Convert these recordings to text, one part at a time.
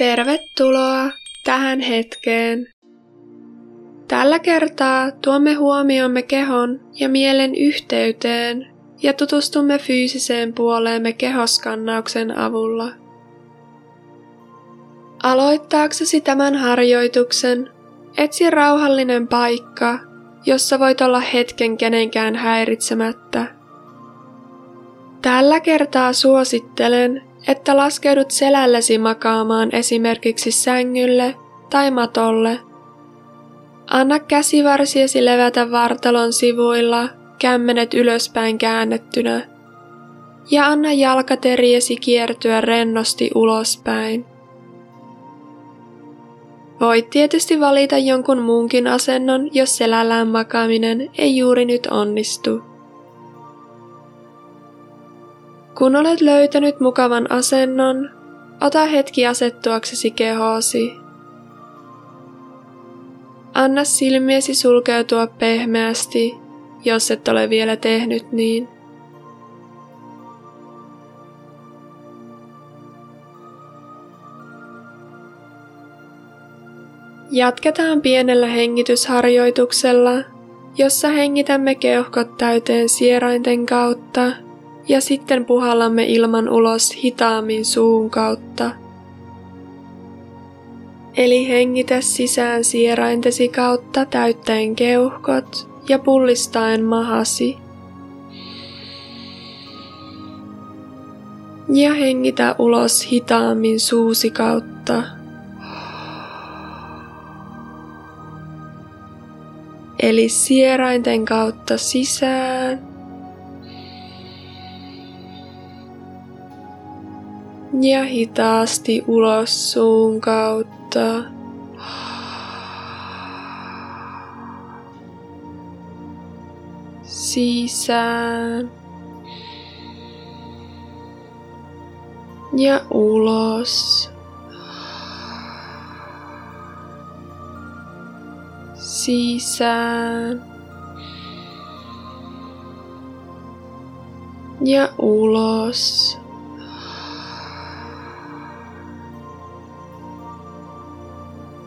Tervetuloa tähän hetkeen. Tällä kertaa tuomme huomiomme kehon ja mielen yhteyteen ja tutustumme fyysiseen puoleemme kehoskannauksen avulla. Aloittaaksesi tämän harjoituksen, etsi rauhallinen paikka, jossa voit olla hetken kenenkään häiritsemättä. Tällä kertaa suosittelen, että laskeudut selällesi makaamaan esimerkiksi sängylle tai matolle. Anna käsivarsiesi levätä vartalon sivuilla, kämmenet ylöspäin käännettynä, ja anna jalkateriesi kiertyä rennosti ulospäin. Voit tietysti valita jonkun muunkin asennon, jos selällään makaaminen ei juuri nyt onnistu. Kun olet löytänyt mukavan asennon, ota hetki asettuaksesi kehoosi. Anna silmiesi sulkeutua pehmeästi, jos et ole vielä tehnyt niin. Jatketaan pienellä hengitysharjoituksella, jossa hengitämme keuhkot täyteen sierainten kautta ja sitten puhallamme ilman ulos hitaammin suun kautta. Eli hengitä sisään sieraintesi kautta täyttäen keuhkot ja pullistaen mahasi. Ja hengitä ulos hitaammin suusi kautta. Eli sierainten kautta sisään ja hitaasti ulos suun kautta. Sisään. Ja ulos. Sisään. Ja ulos.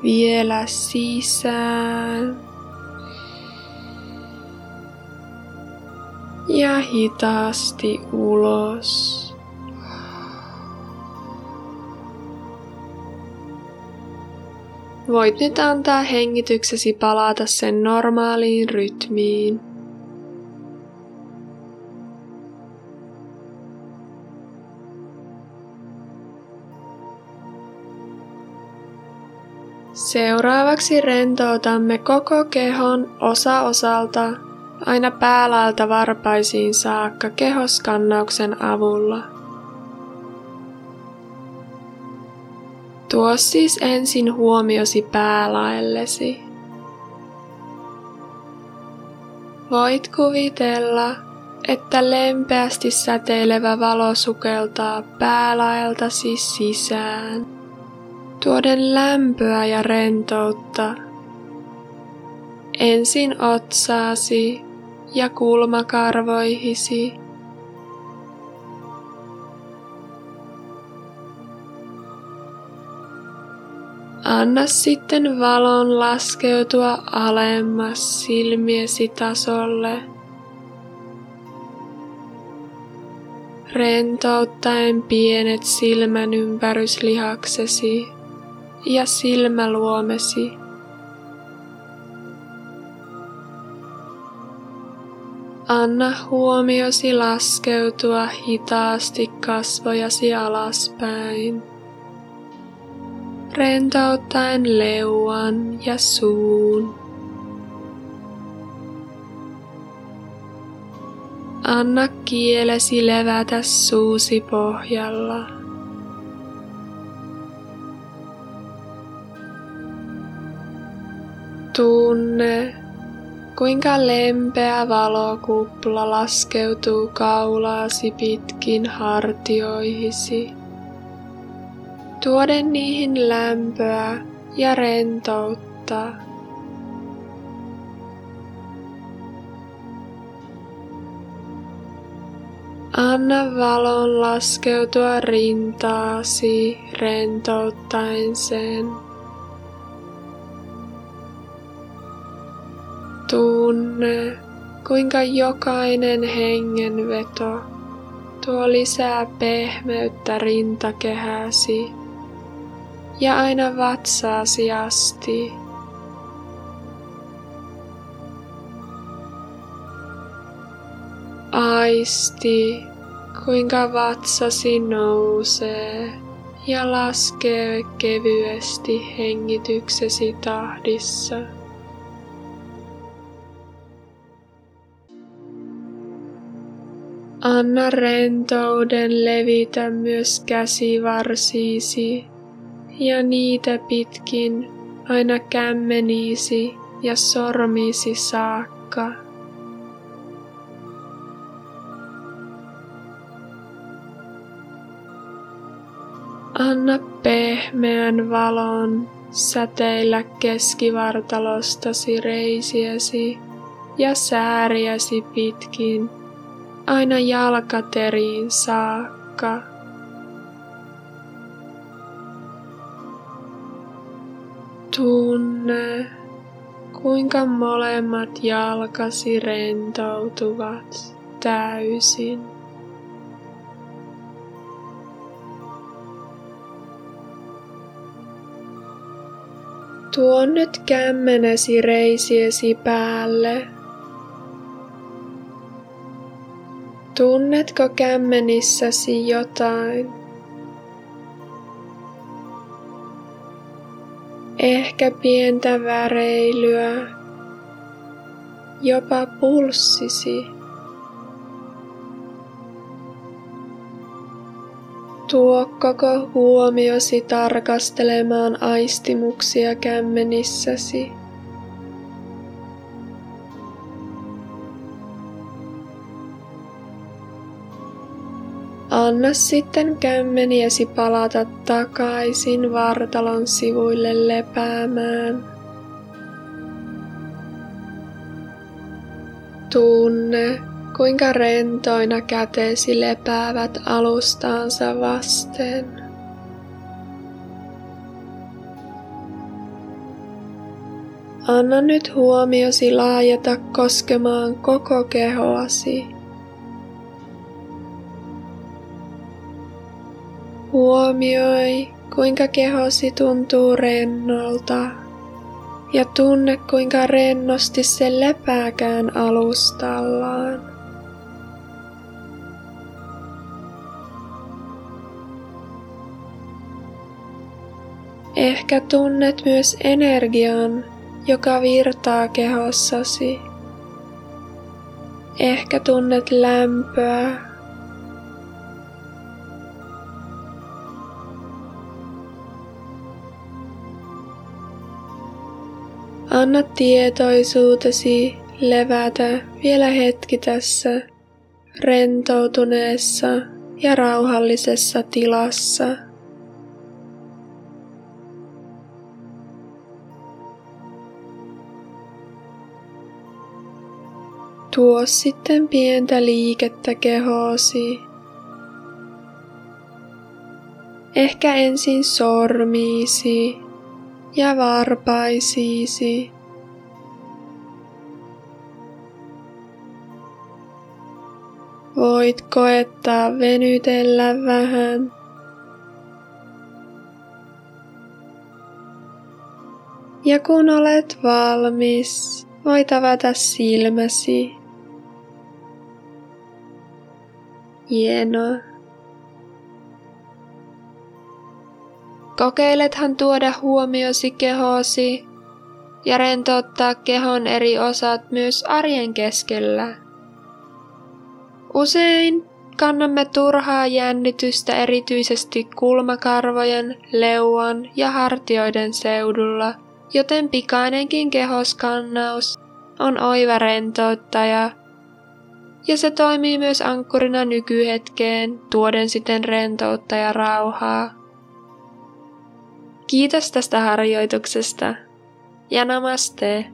Vielä sisään. Ja hitaasti ulos. Voit nyt antaa hengityksesi palata sen normaaliin rytmiin. Seuraavaksi rentoutamme koko kehon osa osalta aina päälaelta varpaisiin saakka kehoskannauksen avulla. Tuo siis ensin huomiosi päälaellesi. Voit kuvitella, että lempeästi säteilevä valo sukeltaa päälaeltasi sisään tuoden lämpöä ja rentoutta. Ensin otsaasi ja kulmakarvoihisi. Anna sitten valon laskeutua alemmas silmiesi tasolle. Rentouttaen pienet silmän ympäryslihaksesi ja silmäluomesi. Anna huomiosi laskeutua hitaasti kasvojasi alaspäin, rentouttaen leuan ja suun. Anna kielesi levätä suusi pohjalla. Tunne, kuinka lempeä valokupla laskeutuu kaulaasi pitkin hartioihisi, tuoden niihin lämpöä ja rentoutta. Anna valon laskeutua rintaasi rentouttaen sen. Tunne, kuinka jokainen hengenveto tuo lisää pehmeyttä rintakehäsi ja aina vatsaasi asti. Aisti, kuinka vatsasi nousee ja laskee kevyesti hengityksesi tahdissa. Anna rentouden levitä myös käsivarsiisi ja niitä pitkin aina kämmeniisi ja sormisi saakka. Anna pehmeän valon säteillä keskivartalostasi reisiäsi ja sääriäsi pitkin aina jalkateriin saakka. Tunne, kuinka molemmat jalkasi rentoutuvat täysin. Tuo nyt kämmenesi reisiesi päälle Tunnetko kämmenissäsi jotain? Ehkä pientä väreilyä, jopa pulssisi. Tuo koko huomiosi tarkastelemaan aistimuksia kämmenissäsi. Anna sitten kämmeniäsi palata takaisin vartalon sivuille lepäämään. Tunne, kuinka rentoina kätesi lepäävät alustaansa vasten. Anna nyt huomiosi laajata koskemaan koko kehoasi. Huomioi, kuinka kehosi tuntuu rennolta ja tunne, kuinka rennosti se lepääkään alustallaan. Ehkä tunnet myös energian, joka virtaa kehossasi. Ehkä tunnet lämpöä Anna tietoisuutesi levätä vielä hetki tässä rentoutuneessa ja rauhallisessa tilassa. Tuo sitten pientä liikettä kehoosi. Ehkä ensin sormiisi ja varpaisiisi. Voit koettaa venytellä vähän. Ja kun olet valmis, voit avata silmäsi. Hienoa. Kokeilethan tuoda huomiosi kehoosi ja rentouttaa kehon eri osat myös arjen keskellä. Usein kannamme turhaa jännitystä erityisesti kulmakarvojen, leuan ja hartioiden seudulla, joten pikainenkin kehoskannaus on oiva rentouttaja ja se toimii myös ankkurina nykyhetkeen, tuoden siten rentoutta ja rauhaa. Kiitos tästä harjoituksesta ja namaste.